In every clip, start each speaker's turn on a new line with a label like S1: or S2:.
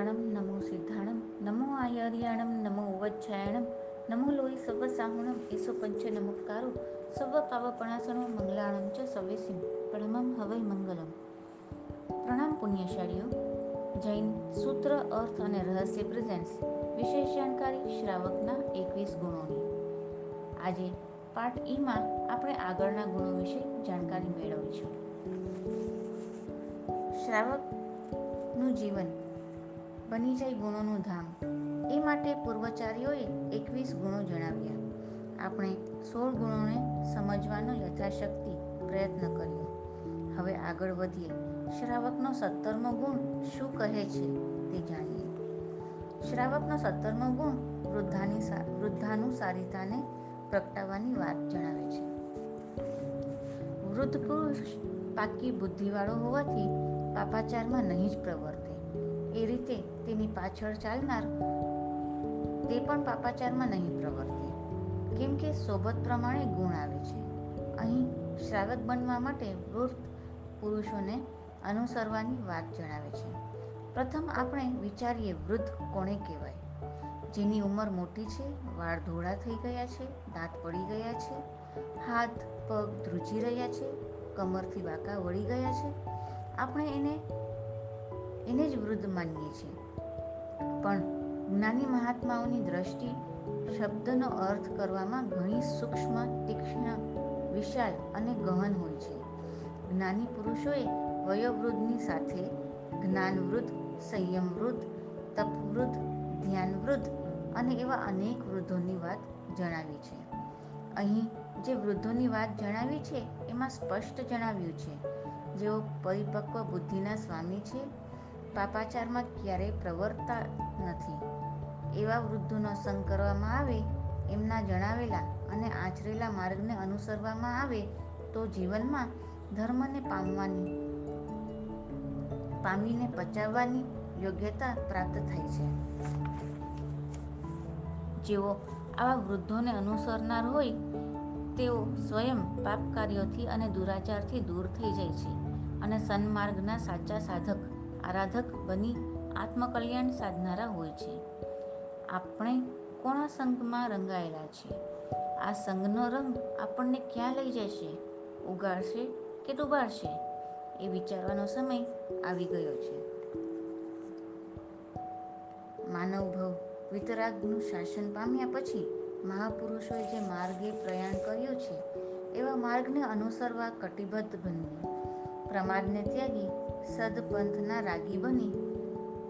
S1: પુરાણમ નમો સિદ્ધાણમ, નમો આયર્યાણમ, નમો ઉવચ્છાયણમ નમો લોહી સર્વ સાહુણમ એસો પંચ નમસ્કારો સર્વ પાવપણાસણો મંગલાણમ ચ સવેસિમ પ્રણમમ હવૈ મંગલમ. પ્રણામ પુણ્યશાળીઓ. જૈન સૂત્ર, અર્થ અને રહસ્ય પ્રેઝન્સ વિશેષ જાણકારી શ્રાવકના એકવીસ ગુણોની. આજે પાઠ ઈમાં આપણે આગળના ગુણો વિશે જાણકારી મેળવીશું. શ્રાવકનું જીવન બની જાય ગુણોનું ધામ. એ માટે પૂર્વચારીઓએ એકવીસ ગુણો જણાવ્યા. આપણે સોળ ગુણોને સમજવાનો યથાશક્તિ પ્રયત્ન કર્યો. હવે આગળ વધીએ. શ્રાવકનો સત્તરમો ગુણ શું કહે છે તે જાણીએ. શ્રાવકનો સત્તરમો ગુણ વૃદ્ધાની વૃદ્ધાનું સારિતાને પ્રગટાવવાની વાત જણાવે છે. વૃદ્ધ પુરુષ પાકી બુદ્ધિવાળો હોવાથી પાપાચારમાં નહીં જ પ્રવર્તે એ રીતે તેની પાછળ ચાલનાર તે પણ પાપાચારમાં નહીં પ્રવર્તે. કેમ કે સોબત પ્રમાણે ગુણ આવે છે. અહીં શ્રાવક બનવા માટે વૃદ્ધ પુરુષોને અનુસરવાની વાત જણાવે છે. પ્રથમ આપણે વિચારીએ વૃદ્ધ કોણે કહેવાય? જેની ઉંમર મોટી છે, વાળ ધોળા થઈ ગયા છે, દાંત પડી ગયા છે, હાથ પગ ધ્રુજી રહ્યા છે, કમરથી બાકા વળી ગયા છે. આપણે એને એને જ વૃદ્ધ માનીએ છીએ. પણ જ્ઞાની મહાત્માઓની દ્રષ્ટિ શબ્દનો અર્થ કરવામાં ઘણી સૂક્ષ્મ, તીક્ષ્ણ, વિશાળ અને ગહન હોય છે. જ્ઞાની પુરુષોએ વયોવૃદ્ધની સાથે જ્ઞાનવૃદ્ધ, સંયમવૃદ્ધ, તપવૃદ્ધ, ધ્યાનવૃદ્ધ અને એવા અનેક વૃદ્ધોની વાત જણાવી છે. અહીં જે વૃદ્ધોની વાત જણાવી છે, એમાં સ્પષ્ટ જણાવ્યું છે. જેઓ પરિપક્વ બુદ્ધિના સ્વામી છે પાપાચારમાં ક્યારેય પ્રવર્તા નથી. એવા વૃદ્ધોનો સંગ કરવામાં આવે, એમના જણાવેલા અને આચરેલા માર્ગને અનુસરવામાં આવે, તો જીવનમાં ધર્મને પામવાની, પામીને પચાવવાની યોગ્યતા પ્રાપ્ત થાય છે. જેઓ આવા વૃદ્ધોને અનુસરનાર હોય, તેઓ સ્વયં પાપ કાર્યોથી અને દુરાચારથી દૂર થઈ જાય છે અને સન્માર્ગના સાચા સાધક આરાધક બની આત્મકલ્યાણ સાધનારા હોય છે. આપણે કોણા સંઘમાં રંગાયેલા છે આ સંઘનો રંગ આપણને ક્યાં લઈ જશે? ઉગાડશે કે ડૂબાડશે? એ વિચારવાનો સમય આવી ગયો છે. માનવ ભવ વિતરાગનું શાસન પામ્યા પછી મહાપુરુષોએ જે માર્ગે પ્રયાણ કર્યું છે, એવા માર્ગને અનુસરવા કટિબદ્ધ બનવું પ્રમાદને ત્યાગી સદપંથના રાગી બની.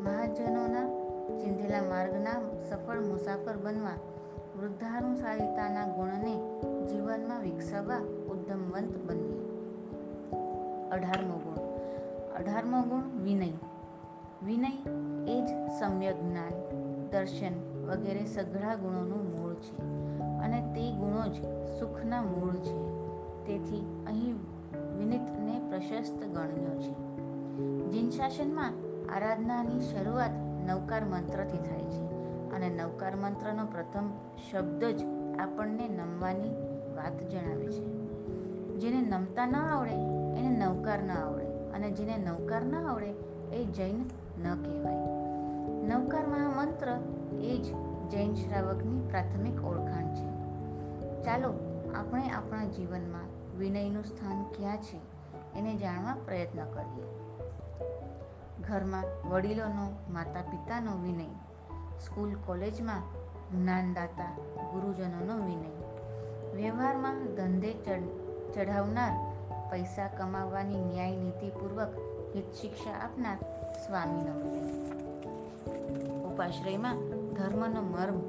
S1: મહાજનોના ચિંધેલા માર્ગના સફળ મુસાફર બનવા વૃદ્ધાનુસારિતાના ગુણને જીવનમાં વિકસાવવા ઉદ્યમવંત બનીએ અઢારમો ગુણ. અઢારમો ગુણ વિનય. વિનય એ જ સમ્યક જ્ઞાન, દર્શન વગેરે સઘળા ગુણોનું મૂળ છે અને તે ગુણો જ સુખના મૂળ છે. તેથી અહીં વિનિતને પ્રશસ્ત ગણ્યો છે. જીન શાસનમાં આરાધનાની શરૂઆત નવકાર મંત્રથી થાય છે અને નવકાર મંત્રનો પ્રથમ શબ્દ જ આપણને નમવાની વાત જણાવે છે. જેને નમતા ન આવડે, એને નવકાર ન આવડે અને જેને નવકાર ન આવડે, એ જૈન ન કહેવાય. નવકાર મહામંત્ર એ જ જૈન શ્રાવકની પ્રાથમિક ઓળખાણ છે. ચાલો આપણે આપણા જીવનમાં વિનયનું સ્થાન ક્યાં છે, એને જાણવા પ્રયત્ન કરીએ. ઘરમાં વડીલોનો માતા પિતાનો વિનય. સ્કૂલ કોલેજમાં જ્ઞાનદાતા ગુરુજનોનો વિનય. વ્યવહારમાં ધંધે ચઢાવનાર, પૈસા કમાવવાની ન્યાય નીતિપૂર્વક હિત શિક્ષા આપનાર સ્વામીનો વિનય. ઉપાશ્રયમાં ધર્મનો મર્મ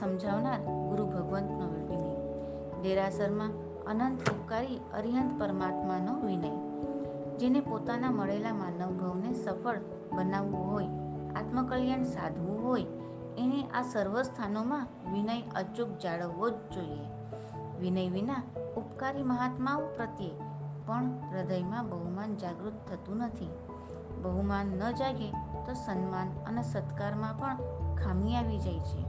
S1: સમજાવનાર ગુરુ ભગવંતનો વિનય. દેરાસરમાં અનંત ઉપકારી અરિહંત પરમાત્માનો વિનય. જેને પોતાના મળેલા માનવભવને સફળ બનાવવું હોય, આત્મકલ્યાણ સાધવું હોય, એને આ સર્વ સ્થાનોમાં વિનય અચૂક જાળવવો જ જોઈએ. વિનય વિના ઉપકારી મહાત્માઓ પ્રત્યે પણ હૃદયમાં બહુમાન જાગૃત થતું નથી. બહુમાન ન જાગે તો સન્માન અને સત્કારમાં પણ ખામી આવી જાય છે.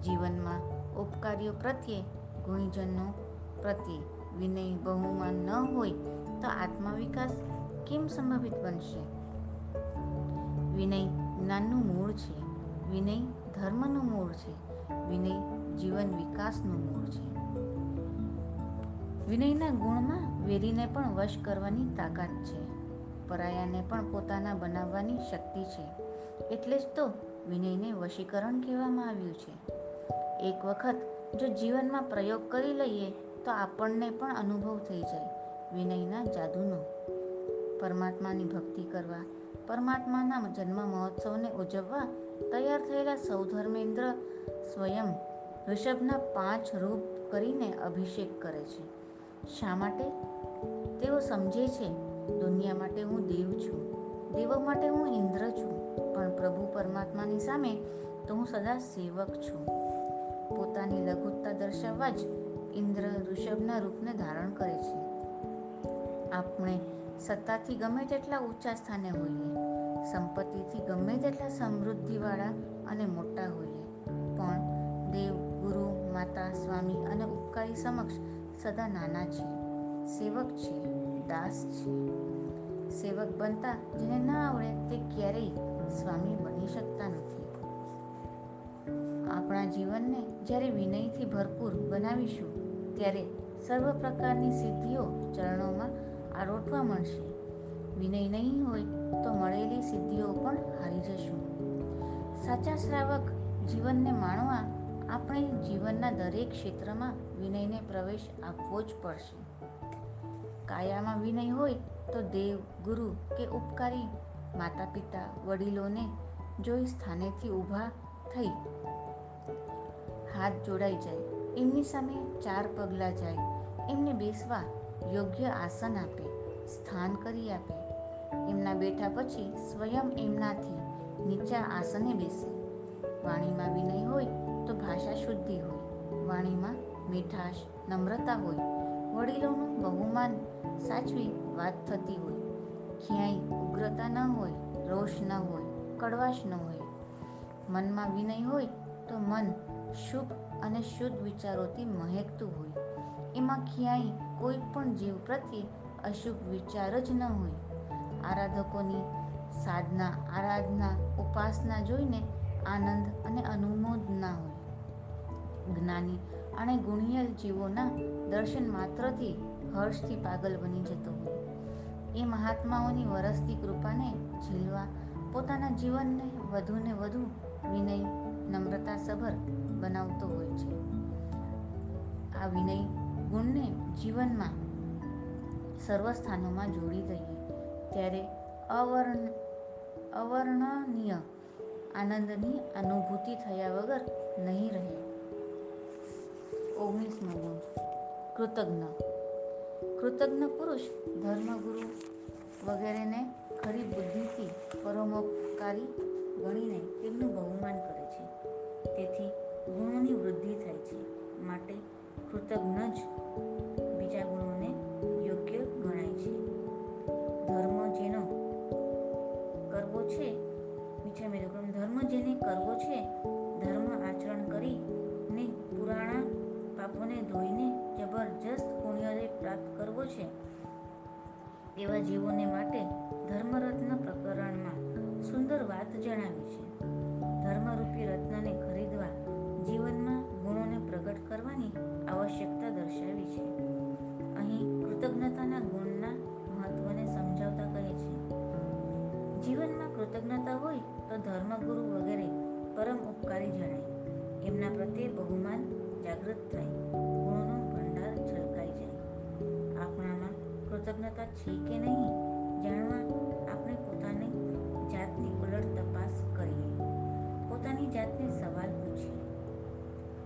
S1: જીવનમાં ઉપકારીઓ પ્રત્યે, ગુણીજનો પ્રત્યે વિનય બહુમાન ન હોય તો આત્મવિકાસ કેમ સંભવિત બનશે? વિનય જ્ઞાનનું મૂળ છે. વિનય ધર્મનું મૂળ છે. વિનય જીવન વિકાસનું મૂળ છે. વિનયના ગુણમાં વેરીને પણ વશ કરવાની તાકાત છે. પરાયાને પણ પોતાના બનાવવાની શક્તિ છે. એટલે જ તો વિનયને વશીકરણ કહેવામાં આવ્યું છે. એક વખત જો જીવનમાં પ્રયોગ કરી લઈએ તો આપણને પણ અનુભવ થઈ જાય વિનયના જાદુનો. પરમાત્માની ભક્તિ કરવા પરમાત્માના જન્મ મહોત્સવને ઉજવવા તૈયાર થયેલા સૌ ધર્મેન્દ્ર સ્વયં ઋષભના પાંચ રૂપ કરીને અભિષેક કરે છે. શા માટે? તેઓ સમજે છે, દુનિયા માટે હું દેવ છું, દેવો માટે હું ઇન્દ્ર છું, પણ પ્રભુ પરમાત્માની સામે તો હું સદા સેવક છું. પોતાની લઘુત્તા દર્શાવવા જ ઇન્દ્ર ઋષભના રૂપને ધારણ કરે છે. આપણે સત્તાથી ગમે તેટલા ઊંચા સ્થાને હોઈએ, સંપત્તિથી ગમે તેટલા સમૃદ્ધિવાળા અને મોટા હોઈએ. પણ દેવ, ગુરુ, માતા, સ્વામી અને ઉપકારી સમક્ષ સદા નાના છે સેવક છે દાસ છે સેવક બનતા જેને ના આવડે તે ક્યારેય સ્વામી બની શકતા નથી. આપણા જીવનને જ્યારે વિનયથી ભરપૂર બનાવીશું, ત્યારે સર્વ પ્રકારની સિદ્ધિઓ ચરણોમાં આરોટવા મળશે. વિનય નહીં હોય તો મળેલી સિદ્ધિઓ પણ હારી જશું. સાચા શ્રાવક જીવનને માણવા આપણે જીવનના દરેક ક્ષેત્રમાં વિનયને પ્રવેશ આપવો જ પડશે. કાયામાં વિનય હોય તો દેવ, ગુરુ કે ઉપકારી માતા પિતા વડીલોને જોઈ સ્થાનેથી ઊભા થઈ હાથ જોડાઈ જાય, એમની સામે ચાર પગલાં જાય, એમને બેસવા યોગ્ય આસન આપે, સ્થાન કરી આપે. એમના બેઠા પછી સ્વયં એમનાથી નીચા આસને બેસે. વાણીમાં વિનય હોય તો ભાષા શુદ્ધિ હોય. વાણીમાં મીઠાશ, નમ્રતા હોય. વડીલોનું બહુમાન સાચવી વાત થતી હોય. ક્યાંય ઉગ્રતા ન હોય, રોષ ન હોય, કડવાશ ન હોય. મનમાં વિનય હોય તો મન શુભ અને શુદ્ધ વિચારોથી મહેકતું હોય. એમાં ક્યાંય કોઈ પણ જીવ પ્રત્યે અશુભ વિચાર જ ન હોય. આરાધકોની સાધના, આરાધના, ઉપાસના જોઈને આનંદ અને અનુમોદના હોય. જ્ઞાની અને ગુણિયલ જીવોના દર્શન માત્રથી હર્ષથી પાગલ બની જતો હોય. એ મહાત્માઓની વરસતી કૃપાને ઝીલવા પોતાના જીવનને વધુને વધુ વિનય નમ્રતા સભર બનાવતો હોય છે. આ વિનય ગુણને જીવનમાં સર્વ સ્થાનોમાં જોડી દઈએ. ત્યારે અવર્ણ, અવર્ણનીય આનંદની અનુભૂતિ થયા વગર નહીં રહે. ઓગણીસમો ગુણ, કૃતજ્ઞ. કૃતજ્ઞ પુરુષ, ધર્મગુરુ વગેરેને ખરી બુદ્ધિથી પરોમોપકારી ગણીને તેમનું બહુમાન કરે છે. તેથી ગુણોની વૃદ્ધિ થાય છે. માટે કૃતજ્ઞ જ એવા જીવોને માટે ધર્મરત્ન પ્રકરણમાં સુંદર વાત જણાવી છે. ધર્મરૂપી રત્નને ખરીદવા જીવનમાં ગુણોને પ્રગટ કરવાની આવશ્યકતા દર્શાવી છે. અહીં કૃતજ્ઞતાના ગુણના મહત્વને સમજાવતા કહે છે. જીવનમાં કૃતજ્ઞતા હોય તો ધર્મગુરુ વગેરે પરમ ઉપકારી જણાય. એમના પ્રત્યે બહુમાન જાગૃત થાય. છે કે નહીં? જાણવા આપણે પોતાની જાતની ઉલટ તપાસ કરીએ. પોતાની જાતને સવાલ પૂછીએ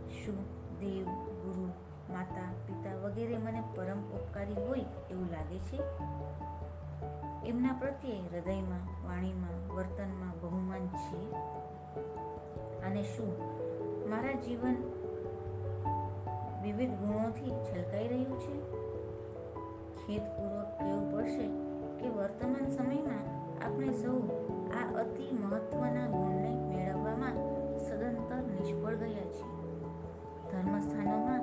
S1: શું દેવ, ગુરુ, માતા, પિતા વગેરે મને પરમ ઉપકારી હોય એવું લાગે છે? એમના પ્રત્યે હૃદયમાં, વાણીમાં, વર્તનમાં બહુમાન છે. અને શું મારા જીવન વિવિધ ગુણોથી છલકાઈ રહ્યું છે? ખેદપૂર્વક કહેવું પડશે કે વર્તમાન સમયમાં આપણે સૌ આ અતિ મહત્વના ગુણને મેળવવામાં સદંતર નિષ્ફળ ગયા છીએ. ધર્મસ્થાનોમાં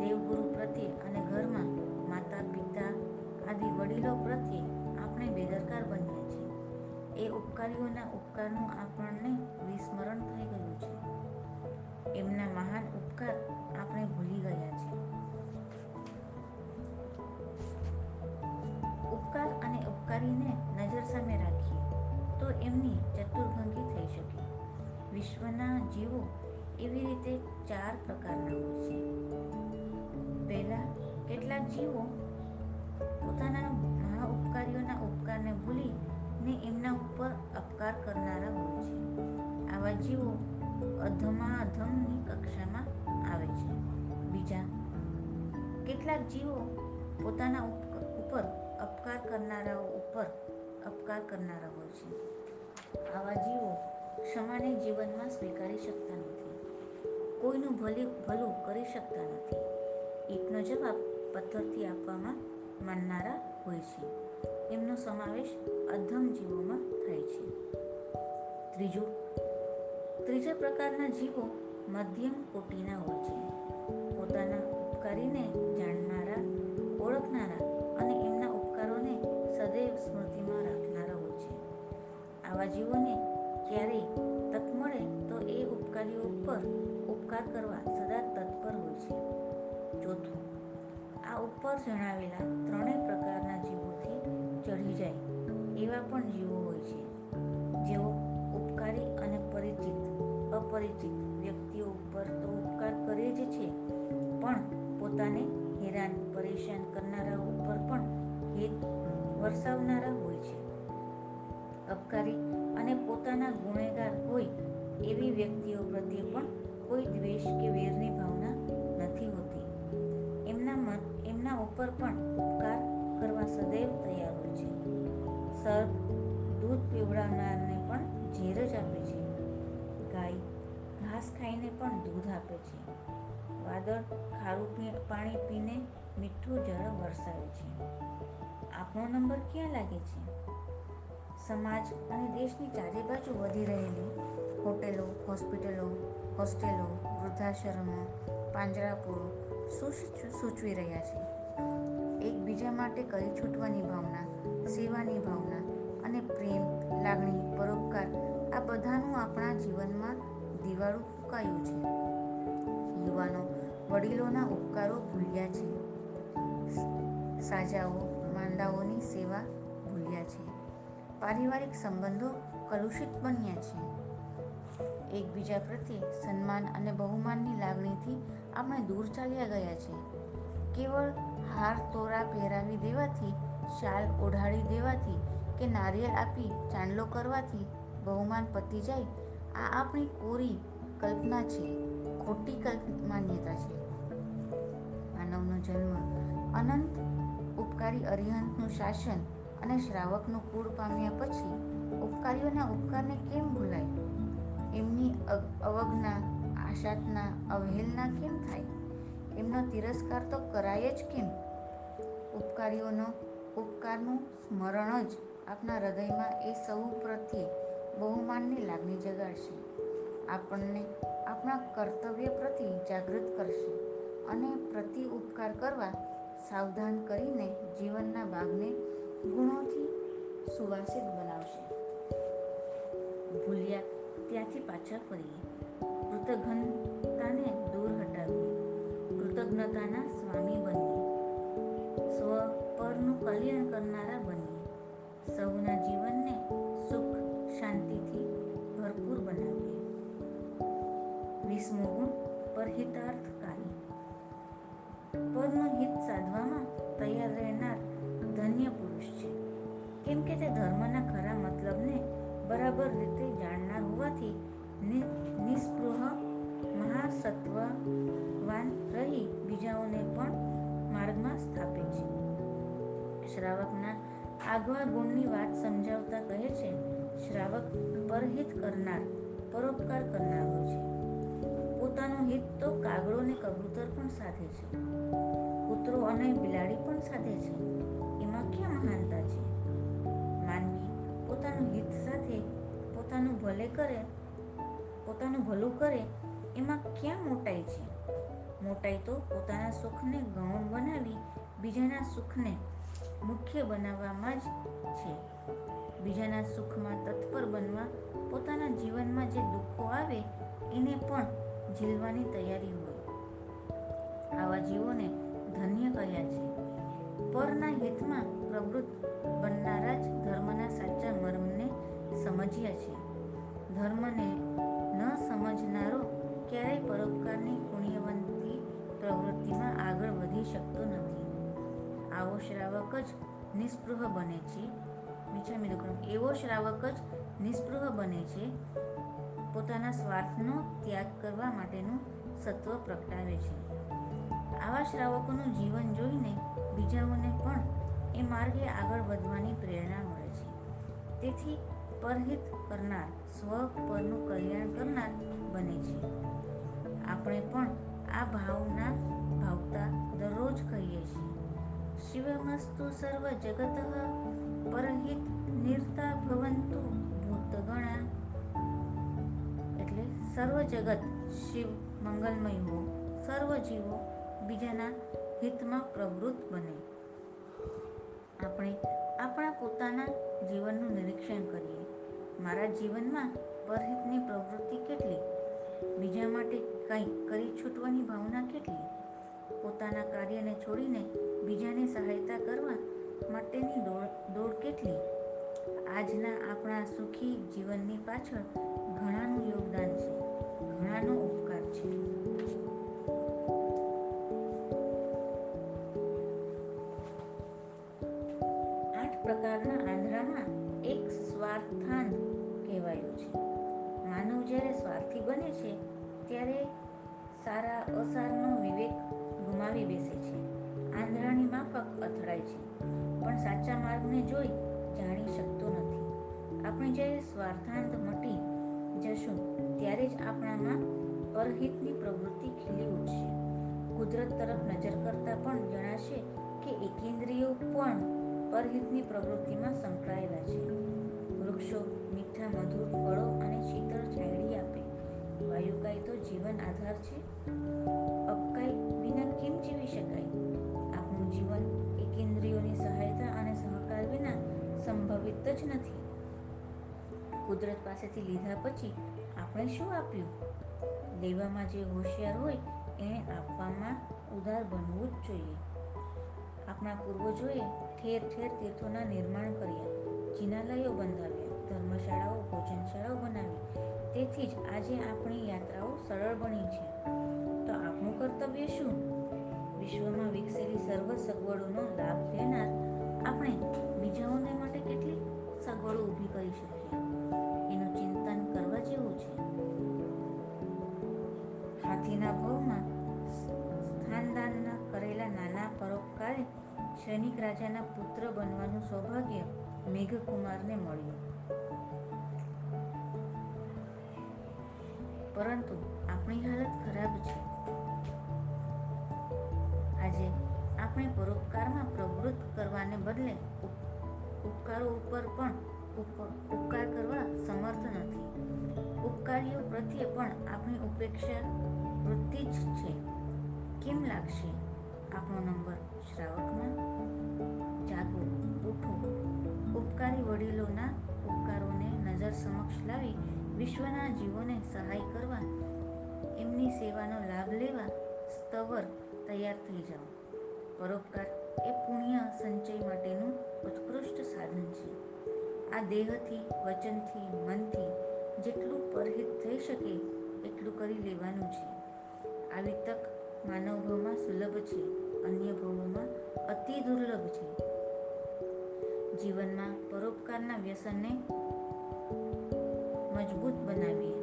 S1: દેવગુરુ પ્રત્યે અને ઘરમાં માતા પિતા આદિ વડીલો પ્રત્યે આપણે બેદરકાર બન્યા છીએ. એ ઉપકારીઓના ઉપકારનું આપણને વિસ્મરણ થઈ ગયું છે. એમના મહાન ઉપકાર આપણે ભૂલી ગયા છે ઉપકાર અને ઉપકારીને નજર સામે રાખીએ, તો એમની ચતુર્ભંગી થઈ શકે. વિશ્વના જીવો એવી રીતે ચાર પ્રકારના હોય છે. પહેલા, કેટલાક જીવો પોતાના મહા ઉપકારીઓના ઉપકારને ભૂલી ને એમના ઉપર અપકાર કરનારા હોય છે. આવા જીવો અધમા અધમની કક્ષામાં આવે છે. બીજા, કેટલાક જીવો પોતાના ઉપર અપકાર કરનારાઓ ઉપર અપકાર કરનારા હોય છે. આવા જીવો ક્ષમાને જીવનમાં સ્વીકારી શકતા નથી. કોઈનું ભલે, ભલું કરી શકતા નથી. ઈટનો જવાબ પથ્થરથી આપવામાં માનનારા હોય છે. એમનો સમાવેશ અધમ જીવોમાં થાય છે. ત્રીજું, ત્રીજા પ્રકારના જીવો મધ્યમ કોટીના હોય છે. પોતાના ઉપકારીને જાણનારા, ઓળખનારા સદૈવ સ્મૃતિમાં રાખનારા હોય છે. આવા જીવોને ક્યારેય તક મળે તો એ ઉપકારીઓ ઉપર ઉપકાર કરવા સદા તત્પર હોય છે. ચોથું, આ ઉપર જણાવેલા ત્રણેય પ્રકારના જીવોથી ચઢી જાય એવા પણ જીવો હોય છે. જેઓ ઉપકારી અને પરિચિત, અપરિચિત વ્યક્તિઓ ઉપર તો ઉપકાર કરે જ છે, પણ પોતાને હેરાન, પરેશાન કરનારા ઉપર પણ હિત વરસાવનારા હોય છે. અપકારી અને પોતાના ગુનેગાર હોય એવી વ્યક્તિઓ પ્રત્યે પણ કોઈ દ્વેષ કે વેરની ભાવના નથી હોતી. એમના મન, એમના ઉપર પણ ઉપકાર કરવા સદૈવ તૈયાર હોય છે. સર્પ, દૂધ પીવડાવનારને પણ ઝેર જ આપે છે. ગાય, ઘાસ ખાઈને પણ દૂધ આપે છે. વાદળ, ખારું પાણી પીને મીઠું જળ વરસાવે છે. આપણો નંબર ક્યાં લાગે છે? સમાજ અને દેશની ચારે બાજુ વધી રહેલી હોટેલો, હોસ્પિટલો, હોસ્ટેલો, વૃદ્ધાશ્રમો, પાંજરાપુરો સૂચવી રહ્યા છે. એકબીજા માટે કરી છૂટવાની ભાવના, સેવાની ભાવના અને પ્રેમ, લાગણી, પરોપકાર આ બધાનું આપણા જીવનમાં દિવાળું ફૂંકાયું છે. યુવાનો વડીલોના ઉપકારો ભૂલ્યા છે. સાજાઓ માંદાઓની સેવા ભૂલ્યા છે. પારિવારિક સંબંધો કલુષિત બન્યા છે. એકબીજા પ્રત્યે સન્માન અને બહુમાનની લાગણીથી આપણે દૂર ચાલ્યા ગયા છે. કેવળ હાર તોરા પહેરાવી દેવાથી, શાલ ઓઢાડી દેવાથી કે નારિયેળ આપી ચાંદલો કરવાથી બહુમાન પતી જાય, આ આપણી કોરી કલ્પના છે, ખોટી કલ્પ માન્યતા છે. માનવનો જન્મ અનંત ઉપકારી અરિહંતનું શાસન અને શ્રાવકનું કુળ પામ્યા પછી ઉપકારીઓના ઉપકારને કેમ ભૂલાય? એમની અવજ્ઞા, આશાતના, અવહેલના કેમ થાય? એમનો તિરસ્કાર તો કરાય જ કેમ? ઉપકારીઓનો ઉપકારનું સ્મરણ જ આપના હૃદયમાં એ સૌ પ્રત્યે બહુમાનની લાગણી જગાડશે. આપણને આપણા કર્તવ્ય પ્રત્યે જાગૃત કરશે અને પ્રતિ ઉપકાર કરવા સાવધાન કરીને જીવનના ભાગને ગુણોથી સુવાસિત બનાવશે. ભૂલ્યા ત્યાંથી પાછા ફરીએ. કૃતજ્ઞતાને દૂર હટાવીએ. કૃતજ્ઞતાના સ્વામી બનીએ. સ્વ પરનું કલ્યાણ કરનારા બનીએ. સૌના જીવનને સુખ, શાંતિથી ભરપૂર બનાવીએ. વીસમો ગુણ પરહિતાર્થકારી પરનું હિત સાધવામાં તૈયાર રહેનાર ધન્ય પુરુષ છે. કેમ કે તે ધર્મના ખરા મતલબને બરાબર રીતે જાણનાર હોવાથી નિસ્પૃહ, મહાસત્વવાન રહી બીજાઓને પણ માર્ગમાં સ્થાપે છે. શ્રાવકના આગવા ગુણની વાત સમજાવતા કહે છે, શ્રાવક પરહિત કરનાર, પરોપકાર કરનાર હોય છે. પોતાનું હિત તો કાગડો ને કબૂતર પણ સાથે છે. અને બિલાડી પણ સાથે છે. એમાં ક્યાં મહાનતા છે? માનવી પોતાનું હિત સાથે પોતાનું ભલે કરે, પોતાનું ભલું કરે, એમાં ક્યાં મોટાઈ છે? મોટાઈ તો પોતાના સુખને ગૌણ બનાવી બીજાના સુખને મુખ્ય બનાવવામાં જ છે. બીજાના સુખમાં તત્પર બનવા પોતાના જીવનમાં જે દુઃખો આવે, એને પણ ઝીલવાની તૈયારી હોય. આવા જીવોને ધન્ય કહ્યા છે. પરના હિતમાં પ્રવૃત્ત બનનારા જ ધર્મના સાચા મર્મને સમજ્યા છે. ધર્મને ન સમજનારો ક્યારેય પરોપકારની પુણ્યવંતી પ્રવૃત્તિમાં આગળ વધી શકતો નથી. આવો શ્રાવક જ નિસ્પૃહ બને છે. બીજા મિત્રો એવો શ્રાવક જ નિસ્પૃહ બને છે, પોતાના સ્વાર્થનો ત્યાગ કરવા માટેનું સત્વ પ્રગટાવે છે. આવા શ્રાવકોનું જીવન જોઈને બીજાઓને પણ એ માર્ગે આગળ વધવાની પ્રેરણા મળે છે. તેથી પરહિત કરનાર સ્વ પરનું કલ્યાણ કરનાર બને છે. આપણે પણ આ ભાવના ભાવતા દરરોજ કહીએ છીએ, શિવમસ્તુ સર્વ જગત, પરહિત નિર્તા ભવંતુ ભૂતગણા. એટલે સર્વ જગત શિવ મંગલમય હો, સર્વ જીવો બીજાના હિતમાં પ્રવૃત્ત બને. આપણે આપણા પોતાના જીવનનું નિરીક્ષણ કરીએ. મારા જીવનમાં પરહિતની પ્રવૃત્તિ કેટલી? બીજા માટે કંઈ કરી છૂટવાની ભાવના કેટલી? પોતાના કાર્યને છોડીને બીજાને સહાયતા કરવા માટેની દોડ દોડ કેટલી? આજના આપણા સુખી જીવનની પાછળ ઘણાનું યોગદાન છે, ઘણાનો ઉપકાર છે. સ્વાર્થાંત મટી જશું, ત્યારે જ આપણામાં અરહિતની પ્રવૃત્તિ ખીલી ઉઠશે. કુદરત તરફ નજર કરતા પણ જણાશે કે એકેન્દ્રિયો પણ અરહિતની પ્રવૃત્તિમાં સંકળાયેલા છે. વૃક્ષો, મીઠા, મધુર ફળો અને શીતળ છાંયડી આપે. વાયુકાય તો જીવન આધાર છે. અપકાય વિના કેમ જીવી શકાય? આપણું જીવન એકેન્દ્રિયોની સહાયતા અને સહકાર વિના સંભવિત જ નથી. કુદરત પાસેથી લીધા પછી આપણે શું આપ્યું? લેવામાં જે હોશિયાર હોય એને આપવામાં ઉદાર બનવું જ જોઈએ. આપણા પૂર્વજોએ ઠેર ઠેર તીર્થોના નિર્માણ કર્યા, જિનાલયો બંધાવ્યા, ધર્મશાળાઓ, ભોજનશાળાઓ બનાવી. તેથી જ આજે આપણી યાત્રાઓ સરળ બની છે. તો આપણું કર્તવ્ય શું? વિશ્વમાં વિકસેલી સર્વ સગવડોનો લાભ લેનાર આપણે બીજાઓને માટે કેટલી સગવડો ઊભી કરી શકીએ? સૈનિક રાજાના પુત્ર બનવાનું સૌભાગ્ય મેઘકુમારને મળ્યું. પરંતુ આપણી હાલત ખરાબ છે. આજે આપણે પરોપકારમાં પ્રવૃત્ત કરવાને બદલે ઉપકારો ઉપર પણ ઉપકાર કરવા સમર્થ નથી. ઉપકારીઓ પ્રત્યે પણ આપણી ઉપેક્ષા વૃત્તિ જ છે. કેમ લાગશે? આપણો નંબર શ્રાવકમાં જાગો ઉઠો ઉપકારી વડીલોના ઉપકારોને નજર સમક્ષ લાવી વિશ્વના જીવોને સહાય કરવા, એમની સેવાનો લાભ લેવા સ્તવર તૈયાર થઈ જાઓ. પરોપકાર એ પુણ્ય સંચય માટેનું ઉત્કૃષ્ટ સાધન છે. આ દેહથી, વચનથી, મનથી જેટલું પરહિત થઈ શકે એટલું કરી લેવાનું છે. આવી તક માનવ ભાવમાં સુલભ છે. અન્ય ભાવોમાં અતિ દુર્લભ છે. જીવનમાં પરોપકારના વ્યસનને મજબૂત બનાવીએ.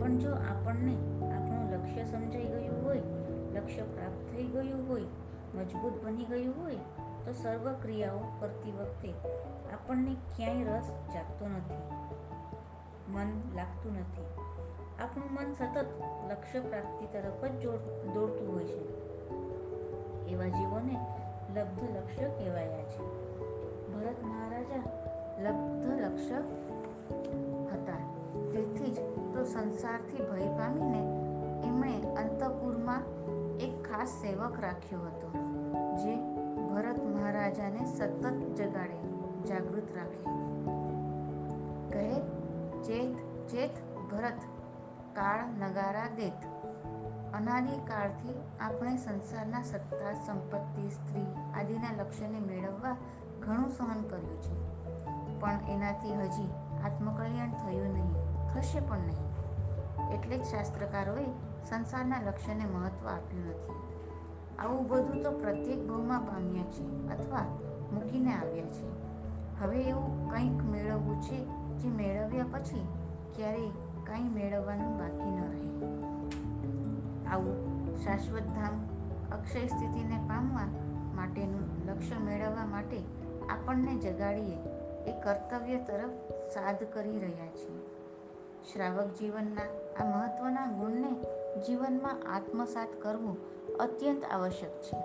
S1: પણ જો આપણને આપણું લક્ષ્ય સમજાઈ ગયું હોય, લક્ષ્ય પ્રાપ્ત થઈ ગયું હોય, મજબૂત બની ગયું હોય, તો સર્વ ક્રિયાઓ કરતી વખતે આપણને ક્યાંય રસ જાગતો નથી, મન લાગતું નથી. આપણું મન સતત લક્ષ્ય પ્રાપ્તિ તરફ જ દોડતું હોય છે. એવા જીવોને લબ્ધ લક્ષ્ય કહેવાયા છે. ભરત મહારાજા લબ્ધ લક્ષ્ય હતા. તો સંસારથી ભય પામીને એમણે અંતપુરમાં એક ખાસ સેવક રાખ્યો હતો, જે ભરત મહારાજાને સતત જગાડે, જાગૃત રાખે. કહે, ચેત ચેત, ભરત, કાળ નગારા દેત. અનાદિકાળથી આપણે સંસારના સત્તા, સંપત્તિ, સ્ત્રી આદિના લક્ષ્યને મેળવવા ઘણું સહન કર્યું છે. પણ એનાથી હજી આત્મકલ્યાણ થયું નહીં, થશે પણ નહીં. એટલે જ શાસ્ત્રકારોએ સંસારના લક્ષ્યને મહત્વ આપ્યું નથી. આવું બધું તો પ્રત્યેક ભાવમાં પામ્યા છે અથવા મૂકીને આવ્યા છે. હવે એવું કંઈક મેળવવું છે જે મેળવ્યા પછી ક્યારેય કાંઈ મેળવવાનું બાકી ન રહે. આવું શાશ્વત ધામ અક્ષય સ્થિતિને પામવા માટેનું લક્ષ્ય મેળવવા માટે આપણને જગાડીએ એ કર્તવ્ય તરફ સાધ કરી રહ્યા છે શ્રાવક જીવનના આ મહત્વના ગુણને જીવનમાં આત્મસાત કરવું અત્યંત આવશ્યક છે.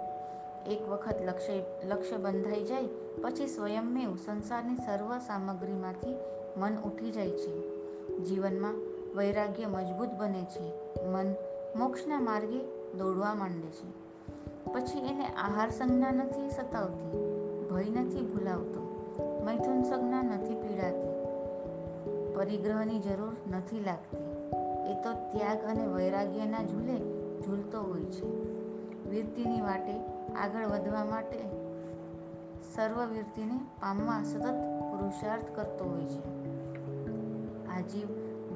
S1: એક વખત લક્ષ્ય લક્ષ્ય બંધાઈ જાય, પછી સ્વયંમેવ સંસારની સર્વ સામગ્રીમાંથી મન ઉઠી જાય છે. જીવનમાં વૈરાગ્ય મજબૂત બને છે. મન મોક્ષના માર્ગે દોડવા માંડે છે. પછી એને આહાર સંજ્ઞા નથી સતાવતી, ભય નથી ભૂલાવતો, મૈથુન સંજ્ઞા નથી પીડાતી. પરિગ્રહની જરૂર નથી લાગતી. એ તો ત્યાગ અને વૈરાગ્યના ઝૂલે ઝૂલતો હોય છે. વીરતીની વાટે આગળ વધવા માટે સર્વવીરતીને પામવા સતત પુરુષાર્થ કરતો હોય છે. આ જીવ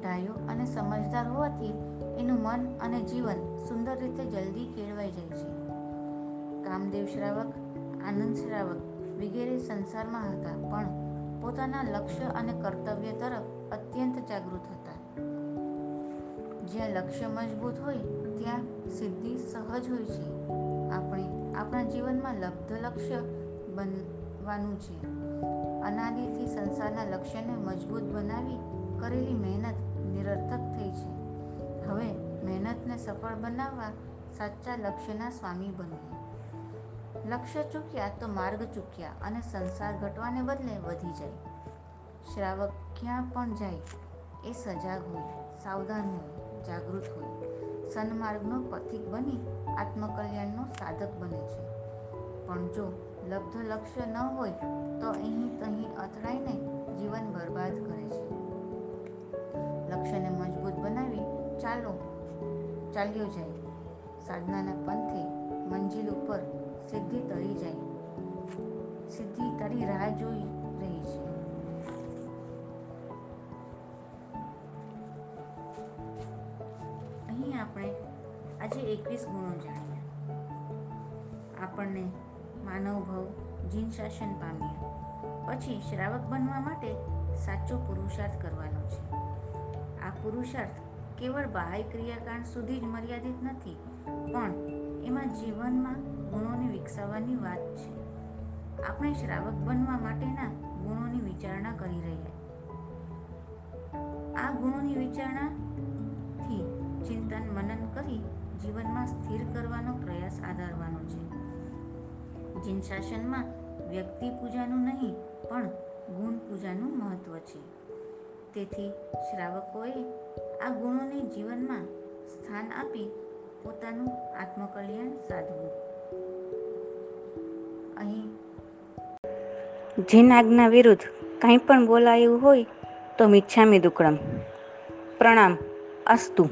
S1: ડાયો અને સમજદાર હોવાથી એનું મન અને જીવન સુંદર રીતે જલ્દી કેળવાઈ જાય છે. કામદેવ શ્રાવક, આનંદ શ્રાવક વગેરે સંસારમાં હતા, પણ પોતાના લક્ષ્ય અને કર્તવ્ય તરફ અત્યંત જાગૃત હતા. જ્યાં લક્ષ્ય મજબૂત હોય, ત્યાં સિદ્ધિ સહજ હોય છે. આપણે આપણા જીવનમાં લબ્ધ લક્ષ્ય બનવાનું છે. અનાદિથી સંસારના લક્ષ્યને મજબૂત બનાવી કરેલી મહેનત નિરર્થક થઈ છે. હવે મહેનતને સફળ બનાવવા સાચા લક્ષ્યના સ્વામી બનીએ લક્ષ્ય ચૂક્યા તો માર્ગ ચૂક્યા અને સંસાર ઘટવાને બદલે વધી જાય. શ્રાવક ક્યાં પણ જાય, એ સજાગ હોય, સાવધાન હોય, જાગૃત હોય. સન્માર્ગનો પથિક બની આત્મકલ્યાણનો સાધક બને છે. પણ જો લબ્ધ લક્ષ્ય ન હોય, તો અહીં તહીં અથડાઈને જીવન બરબાદ કરે છે. લક્ષ્યને મજબૂત બનાવી ચાલો, ચાલ્યો જાય. સાધનાના પંથે મંજિલ ઉપર સિદ્ધિ તરી જાય. સિદ્ધિ તારી રાહ જોઈ આપણે આજે એકવીસ ગુણો જાણ્યા આપણને માનવભાવ જીન શાસન પામ્યા. પછી શ્રાવક બનવા માટે સાચો પુરુષાર્થ કરવાનો છે. આ પુરુષાર્થ કેવળ બાહ્ય ક્રિયાકાંડ સુધી જ મર્યાદિત નથી, પણ એમાં જીવનમાં ગુણોને વિકસાવવાની વાત છે. આપણે શ્રાવક બનવા માટેના ગુણોની વિચારણા કરી રહ્યા. આ ગુણોની વિચારણાથી ચિંતન મનન કરી જીવનમાં સ્થિર કરવાનો પ્રયાસ આધારવાનો છે. જીન શાસનમાં વ્યક્તિ પૂજાનું નહીં, પણ ગુણ પૂજાનું મહત્વ છે. તેથી શ્રાવકોએ આ ગુણોને જીવનમાં સ્થાન આપી પોતાનું આત્મકલ્યાણ સાધવું. અહીં
S2: જીન આજ્ઞા વિરુદ્ધ કંઈ પણ બોલાયું હોય તો મિચ્છામી દુક્કડમ પ્રણામ, અસ્તુ.